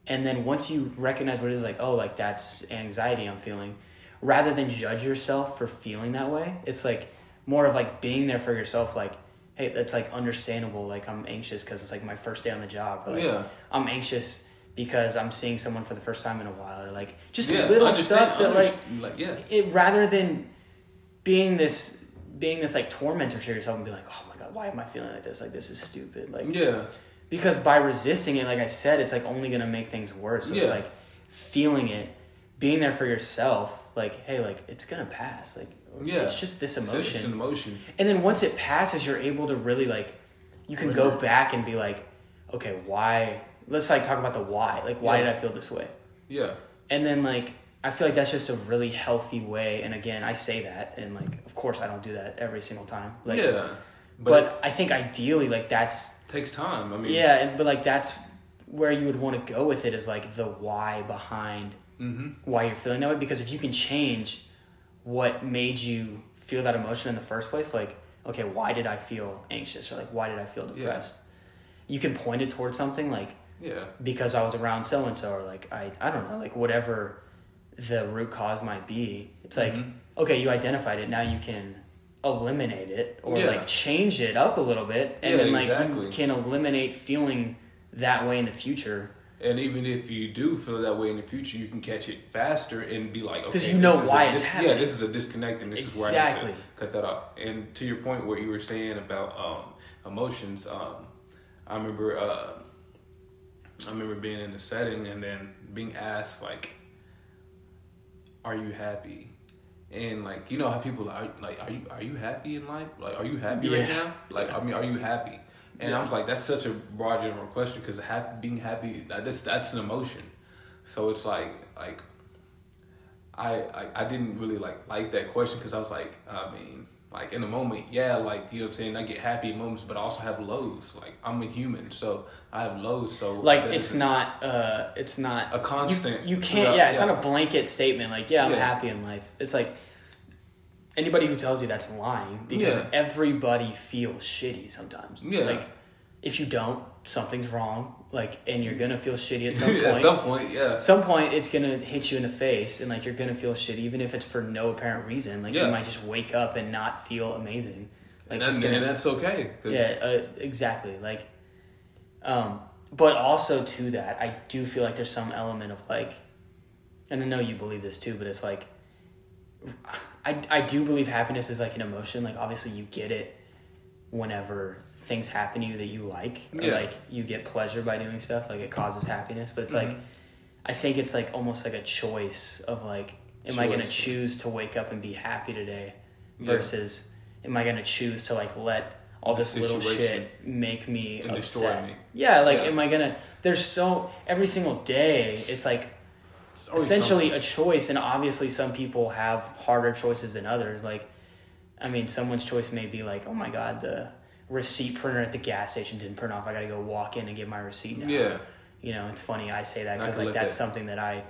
and then once you recognize what it is, like oh, like that's anxiety I'm feeling, rather than judge yourself for feeling that way. It's like more of like being there for yourself, like hey, that's like understandable. Like I'm anxious because it's like my first day on the job. Like, Yeah. I'm anxious because I'm seeing someone for the first time in a while, or like just yeah. little stuff that like like yeah. it rather than being this being this like tormentor to yourself and be like oh my god why am i feeling like this like this is stupid like Yeah. because by resisting it like i said it's like only gonna make things worse so it's like feeling it being there for yourself like hey like it's gonna pass like Yeah. it's just this emotion It's an emotion. and then once it passes you're able to really like you can go back and be like okay why let's like talk about the why like why Yeah. did i feel this way Yeah. and then like I feel like that's just a really healthy way. And again, I say that, and like, of course, I don't do that every single time. Like, yeah. But, But, I think ideally, like that's takes time. I mean. yeah, and, but like that's where you would want to go with it is like the why behind hmm why you're feeling that way. Because if you can change what made you feel that emotion in the first place, like okay, why did I feel anxious or like why did I feel Yeah. depressed? You can point it towards something like Yeah. because I was around so and so, or like I I don't know, like whatever the root cause might be. It's like Mhm. okay, you identified it. Now you can eliminate it or Yeah. like change it up a little bit, and Yeah, then like exactly. you can eliminate feeling that way in the future And even if you do feel that way in the future, you can catch it faster and be like, okay, 'Cause you know why a it's happening. Yeah, this is a disconnect, and this is where I need to cut that off. And to your point, what you were saying about um, emotions, um, I remember, uh, I remember being in a setting and then being asked like, "Are you happy?" And like, you know how people are like, "Are you are you happy in life? Like, are you happy right now? Like, I mean, are you happy?" And I was like, that's such a broad general question because happy, being happy, that, that's that's an emotion. So it's like like I I, I didn't really like like that question because I was like, I mean, like in the moment, yeah, like you know what I'm saying. I get happy moments, but I also have lows. Like I'm a human, so I have lows. So like it's isn't- uh it's not A constant you, you can't throughout- yeah it's yeah. not a blanket statement like yeah i'm Yeah. happy in life it's like anybody who tells you that's lying because Yeah. everybody feels shitty sometimes Yeah. like if you don't something's wrong like and you're gonna feel shitty at some point at some point, yeah, some point it's gonna hit you in the face and like you're gonna feel shitty even if it's for no apparent reason like Yeah. you might just wake up and not feel amazing like and, that's, gonna- and that's okay. 'cause- yeah, uh, exactly. Like, um, but also to that, I do feel like there's some element of like, and I know you believe this too, but it's like, I I do believe happiness is like an emotion. Like, obviously, you get it whenever things happen to you that you like, or Yeah. like you get pleasure by doing stuff. Like, it causes happiness. But it's like, Mhm. I think it's like almost like a choice of like, am I gonna choose to wake up and be happy today, Yeah. versus am I gonna choose to like let all this little shit make me upset? me. Yeah, like Yeah. am I gonna? There's so every single day, it's like essentially something. a choice, and obviously some people have harder choices than others. Like, I mean, someone's choice may be like, oh my god, the receipt printer at the gas station didn't print off. I gotta go walk in and get my receipt now. yeah, You know, it's funny I say that because like that's that- something that I,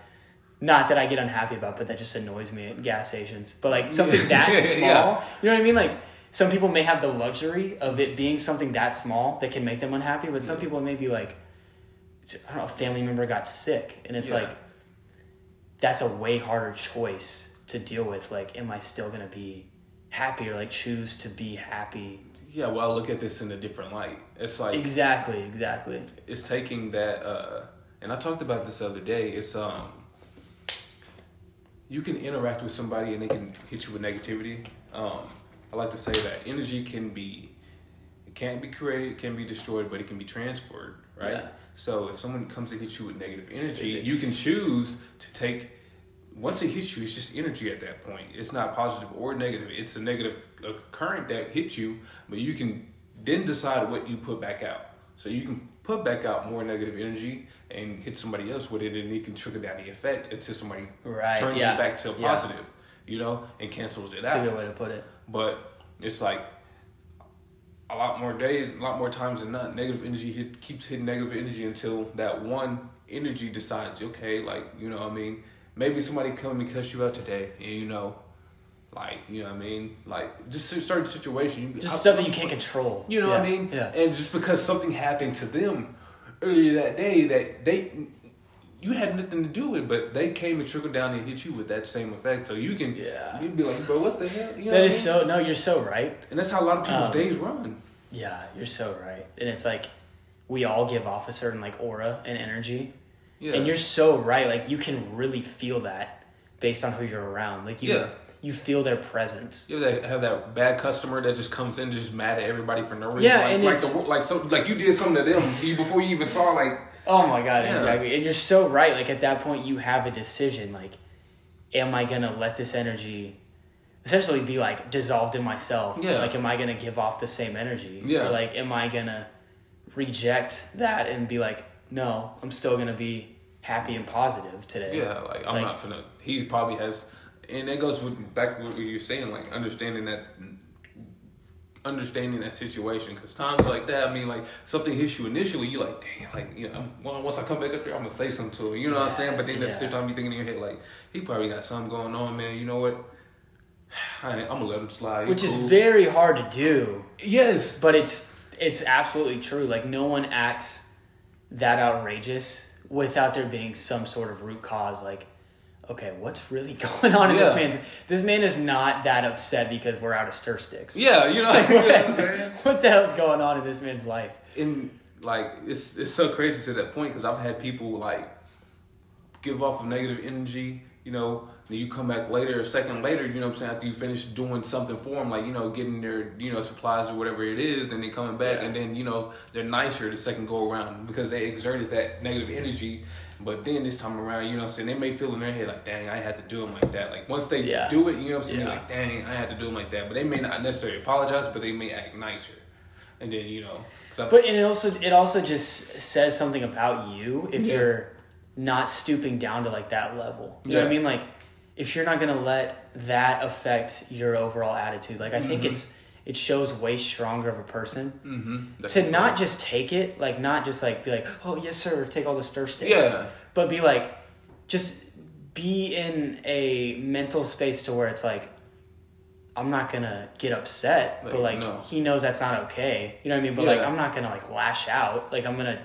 not that I get unhappy about, but that just annoys me at gas stations. But like something that small, Yeah. you know what I mean? Like some people may have the luxury of it being something that small that can make them unhappy, but some people may be like, I don't know, a family member got sick, and it's Yeah. like that's a way harder choice to deal with. Like, am I still gonna be happy or like choose to be happy? yeah. Well, I look at this in a different light. It's like Exactly, exactly. it's taking that uh and I talked about this the other day, it's um you can interact with somebody and they can hit you with negativity. Um I like to say that energy can be it can't be created, it can be destroyed, but it can be transferred, right? Yeah. So if someone comes to hit you with negative energy, Physics. you can choose to take once it hits you, it's just energy at that point. It's not positive or negative. It's a negative a current that hits you, but you can then decide what you put back out. So you can put back out more negative energy and hit somebody else with it, and it can trickle down the effect until somebody Right, turns yeah. it back to a Yeah. positive, you know, and cancels it That's a good way to put it. But it's like a lot more days, a lot more times than not, negative energy hit, keeps hitting negative energy until that one energy decides, okay, like, you know what I mean? Maybe somebody come and cuss you out today, and you know, like, you know what I mean? Like, just a certain situation. Just I- stuff that you can't control. You know what I mean? Yeah. And just because something happened to them earlier that day that they you had nothing to do with, but they came and trickled down and hit you with that same effect. So you can Yeah. you'd be like, bro, what the hell? You know That what is I mean? so no, you're so right. And that's how a lot of people's Um, days run. Yeah, you're so right. And it's like we all give off a certain like aura and energy. Yeah. And you're so right. Like you can really feel that based on who you're around. Like you Yeah. you feel their presence. You have that, have that bad customer that just comes in just mad at everybody for no reason. Yeah, like, and like, it's- the, like so like you did something to them before you even saw like Oh my god, Yeah. exactly. And you're so right. Like at that point you have a decision like am I going to let this energy essentially be like dissolved in myself? Yeah. Like am I going to give off the same energy? Yeah. Or like am I going to reject that and be like no, I'm still going to be happy and positive today. Yeah, like I'm Like- not finna. He probably has, and that goes with back to what you're saying, like understanding that, understanding that situation. Because times like that, I mean, like something hits you initially, you like, dang, like you know, once I come back up there, I'm gonna say something to him. You know what I'm saying? But then at the same Yeah. time, you thinking in your head like, he probably got something going on, man. You know what? I I'm gonna let him slide. Which is very hard to do. yes, But it's it's absolutely true. Like no one acts that outrageous without there being some sort of root cause. Like, okay, what's really going on in this man's? This man is not that upset because we're out of stir sticks. yeah, you know, you know what I'm what the hell's going on in this man's life? and like it's it's so crazy to that point because I've had people like give off a negative energy, you know. Then you come back later, a second later, you know what I'm saying, after you finish doing something for them, like, you know, getting their, you know, supplies or whatever it is, and then coming back, Yeah. and then, you know, they're nicer the second go around because they exerted that negative energy. But then this time around, you know what I'm saying, they may feel in their head like, dang, I had to do them like that. Like, once they Yeah. do it, you know what I'm saying, Yeah. like, dang, I had to do them like that. But they may not necessarily apologize, but they may act nicer. And then, you know. But and it also it also just says something about you if Yeah. you're not stooping down to like that level. You know what I mean? Like if you're not gonna let that affect your overall attitude, like I think Mm-hmm. it's it shows way stronger of a person Mhm. to not just take it, like not just like be like, oh yes sir, take all the stir sticks. Yeah. But be like, just be in a mental space to where it's like, I'm not gonna get upset, but Like, like no. he knows that's not okay. You know what I mean? But like I'm not gonna like lash out. Like I'm gonna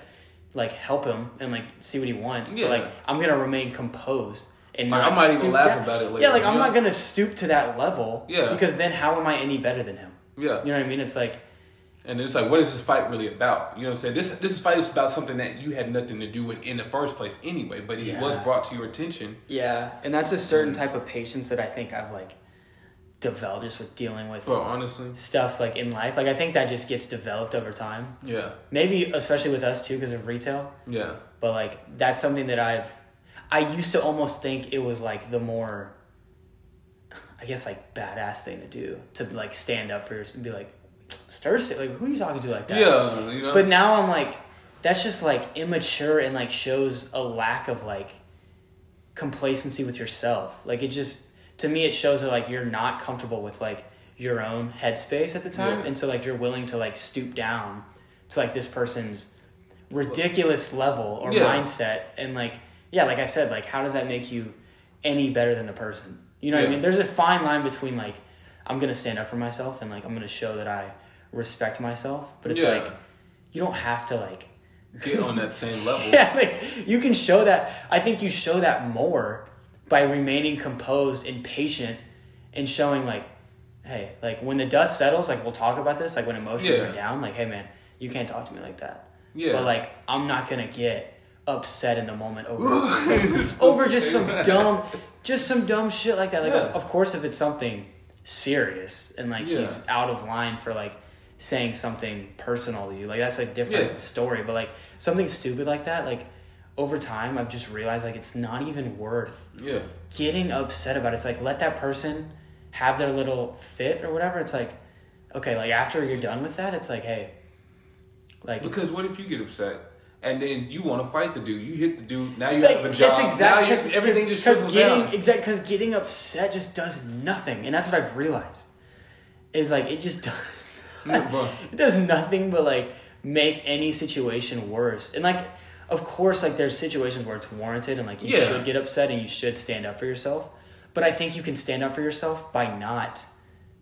like help him and like see what he wants. Yeah. But like I'm gonna remain composed and Like, not I might even laugh down. about it later, Yeah, like I'm know? not gonna stoop to that level. Yeah. Because then how am I any better than him? Yeah. You know what I mean? It's like And it's like, what is this fight really about? You know what I'm saying? This this fight is about something that you had nothing to do with in the first place anyway, but it Yeah. was brought to your attention. Yeah, and that's a certain type of patience that I think I've like developed just with dealing with Bro, honestly. stuff like in life. Like I think that just gets developed over time. Yeah. Maybe especially with us too because of retail. Yeah. But like that's something that I've I used to almost think it was like the more I guess like badass thing to do to like stand up for yourself and be like stir like who are you talking to like that? Yeah. You know? But now I'm like, that's just like immature and like shows a lack of like complacency with yourself. Like it just to me it shows that like you're not comfortable with like your own headspace at the time, Yeah. and so like you're willing to like stoop down to like this person's ridiculous level or Yeah. mindset, and like yeah, like I said, like how does that make you any better than the person? You know what I mean? There's a fine line between like I'm gonna stand up for myself and like I'm gonna show that I respect myself, but it's Yeah. like you don't have to like Get on that same level. yeah like you can show that i think you show that more by remaining composed and patient and showing like hey like when the dust settles like we'll talk about this like when emotions Yeah. are down like hey man you can't talk to me like that Yeah. but like i'm not gonna get upset in the moment over some, over just some dumb just some dumb shit like that like Yeah. of, of course if it's something serious and like Yeah. he's out of line for like saying something personal to you like that's a different Yeah. story but like something stupid like that like over time i've just realized like it's not even worth Yeah. getting upset about it's like let that person have their little fit or whatever it's like okay like after you're done with that it's like hey like Because what if you get upset and then you want to fight the dude. You hit the dude. Now you Like, have a job. That's exactly now everything just trickles getting down. exact because getting upset just does nothing, and that's what I've realized. Is like it just does. It does nothing but like make any situation worse, and like of course like there's situations where it's warranted and like you Yeah. should get upset and you should stand up for yourself, but I think you can stand up for yourself by not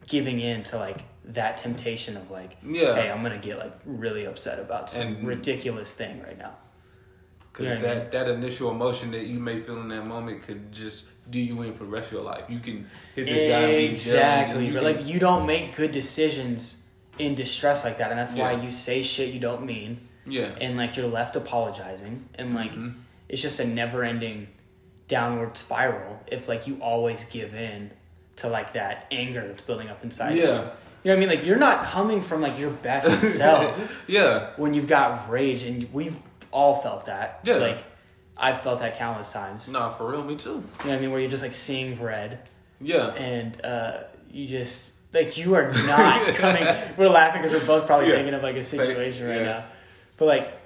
giving in to like that temptation of like Yeah. hey I'm gonna get like really upset about some And- ridiculous thing right now. Because You know what I that, that initial emotion that you may feel in that moment could just do you in for the rest of your life. You can hit this guy and Exactly, You but can- like you don't make good decisions in distress like that, and that's why you say shit you don't mean, yeah, and like you're left apologizing, and like Mhm. it's just a never-ending downward spiral if like you always give in to like that anger that's building up inside. yeah, you know what I mean? Like you're not coming from like your best self yeah, when you've got rage, and we've all felt that. Yeah. like I've felt that countless times. Nah, for real, me too. You know what I mean? Where you're just like seeing red. Yeah, and uh, you just like you are not coming. We're laughing because we're both probably Yeah. thinking of like a situation right yeah. now. But like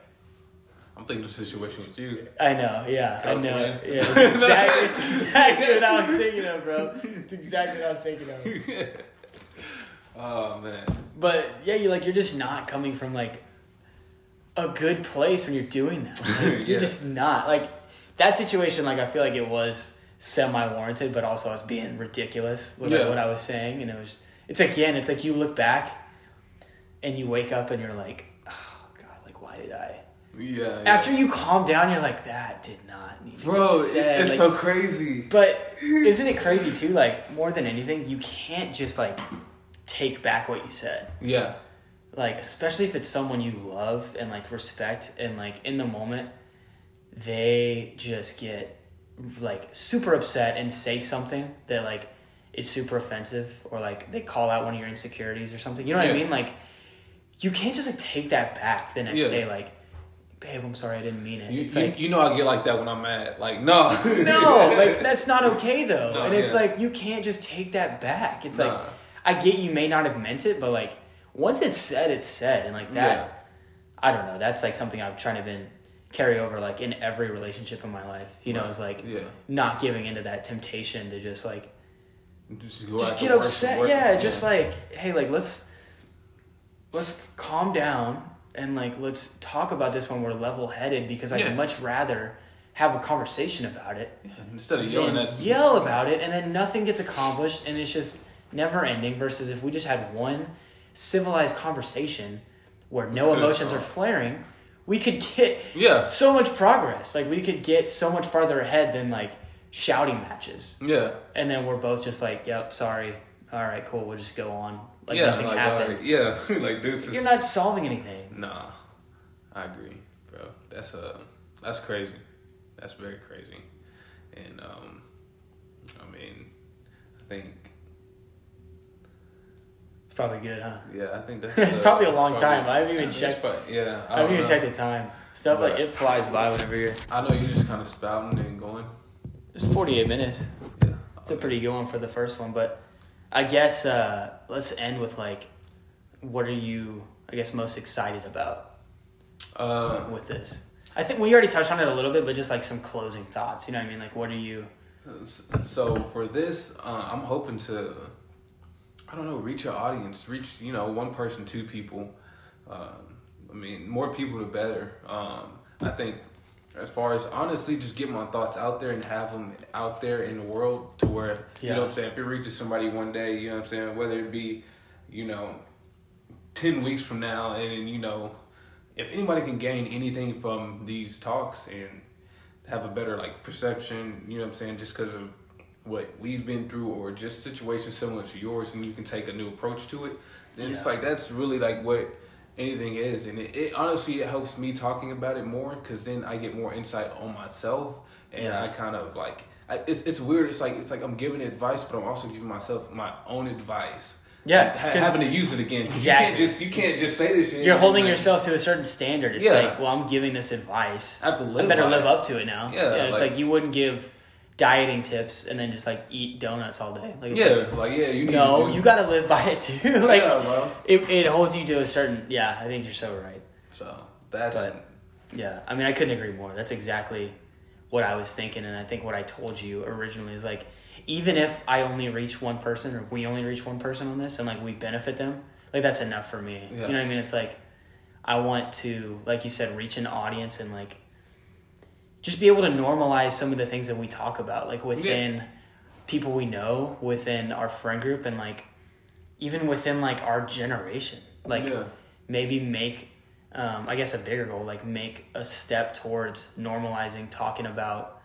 I'm thinking of the situation with you. I know, yeah, I know, yeah. It's exactly, it's exactly what I was thinking of, bro. It's exactly what I was thinking of. Oh man, But yeah, you like you're just not coming from like a good place when you're doing that. Like, You're Yeah. just not like that situation. Like I feel like it was semi warranted, but also I was being ridiculous with like, Yeah. what I was saying, and it was. It's again, it's like you look back, and you wake up and you're like, oh god, like why did I? yeah. yeah. After you calm down, you're like, that did not need to bro, be said. it's Like, so crazy. but isn't it crazy too? Like more than anything, you can't just like take back what you said. Yeah, like especially if it's someone you love and like respect and like in the moment they just get like super upset and say something that like is super offensive or like they call out one of your insecurities or something. You know what i mean? Like you can't just like take that back the next Yeah. day like babe i'm sorry i didn't mean it. You, it's you, like you know I get like that when I'm mad. Like no, no like that's not okay though. No, and it's yeah. like you can't just take that back. It's like Nah. I get you may not have meant it but like once it's said it's said and like that Yeah. I don't know. That's like something I've trying to been carry over like in every relationship in my life. You know, it's like Yeah. not giving into that temptation to just like Just, just get upset. work. Yeah, just like hey, like let's let's calm down and like let's talk about this when we're level headed because I'd Yeah. much rather have a conversation about it Yeah, instead of yelling at yell about it and then nothing gets accomplished and it's just never ending versus if we just had one civilized conversation where no emotions are flaring we could get Yeah, so much progress. Like we could get so much farther ahead than like shouting matches. Yeah, and then we're both just like yep sorry. All right cool. We'll just go on. Like yeah, nothing like, happened. alright, yeah, like deuces. you're not solving anything. Nah, I agree, bro. That's uh, that's crazy. That's very crazy. And um, I mean, I think it's probably good huh yeah, I think that's. It's uh, probably a long probably- time. I haven't even checked- probably- yeah, i haven't even don't checked the time stuff like it flies by whenever you're I know you're just kind of spouting and going. it's 48 minutes Yeah, It's a pretty good one for the first one, but I guess uh, let's end with like, what are you, I guess, most excited about Uh, with this? I think we already touched on it a little bit, but just like some closing thoughts. You know what I mean? Like, what are you? So for this, uh, I'm hoping to, I don't know, reach your audience, reach you know one person, two people. Um, I mean, more people the better. Um, I think, as far as honestly, just get my thoughts out there and have them out there in the world to where you know what I'm saying. If it reaches somebody one day, you know what I'm saying, whether it be, you know, ten weeks from now, and then you know, if anybody can gain anything from these talks and have a better like perception, you know what I'm saying, just because of what we've been through or just situations similar to yours and you can take a new approach to it, then it's like that's really like what anything is. And it, it honestly it helps me talking about it more because then I get more insight on myself and Yeah. I kind of like I, it's it's weird. It's like it's like I'm giving advice, but I'm also giving myself my own advice. Yeah, Ha- having to use it again. Exactly. You can't just you can't just say this shit. You're holding Like, yourself to a certain standard. It's Yeah. like, well, I'm giving this advice. I have to I live. better live it. up to it now. Yeah, it's like- like, you wouldn't give dieting tips and then just like eat donuts all day. Like, Yeah, like, like yeah, you need no, you got to live by it too. like, yeah, it, it holds you to a certain. Yeah, I think you're so right. So that's But- Yeah, I mean, I couldn't agree more. That's exactly what I was thinking, and I think what I told you originally is like, even if I only reach one person or we only reach one person on this, and like we benefit them, like that's enough for me. Yeah. You know what I mean? It's like I want to, like you said, reach an audience and like just be able to normalize some of the things that we talk about, like within people we know, within our friend group, and like even within like our generation, like yeah, maybe make um, i guess a bigger goal like make a step towards normalizing talking about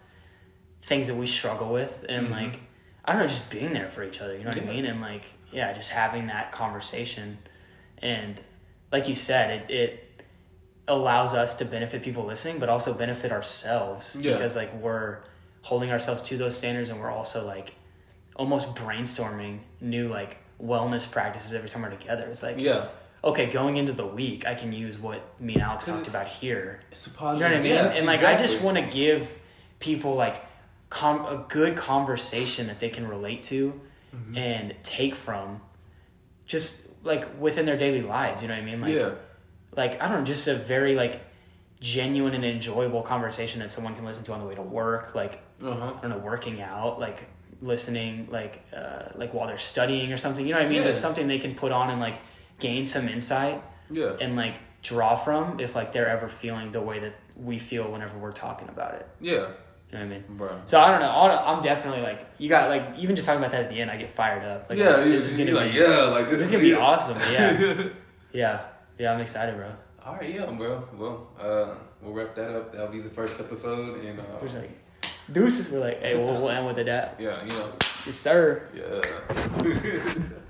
things that we struggle with and Mhm. like i don't know just being there for each other you know what i mean? And like yeah just having that conversation. And like you said it, it allows us to benefit people listening but also benefit ourselves Yeah. because like we're holding ourselves to those standards and we're also like almost brainstorming new like wellness practices every time we're together it's like yeah. okay, going into the week, I can use what me and Alex talked about here. It's a You know what I mean? Yeah, and like, I just want to give people like com- a good conversation that they can relate to Mm-hmm. and take from, just like within their daily lives. You know what I mean? Like, yeah, like I don't know, just a very like genuine and enjoyable conversation that someone can listen to on the way to work. Like uh huh. I don't know, working out, like listening, like uh, like while they're studying or something. You know what I mean? Yeah. Just something they can put on and like gain some insight Yeah, and like draw from if like they're ever feeling the way that we feel whenever we're talking about it. yeah, You know what I mean? bro. So I don't know. I'm definitely like you got like even just talking about that at the end, I get fired up. Like yeah, this is gonna be like yeah, like this this, is gonna be awesome. Yeah, yeah, yeah. I'm excited, bro. All right, yeah, bro. Well, uh, we'll wrap that up. That'll be the first episode, and uh, We're like deuces. We're like, hey, we'll, we'll end with dap. yeah, you know, Yes, sir. yeah.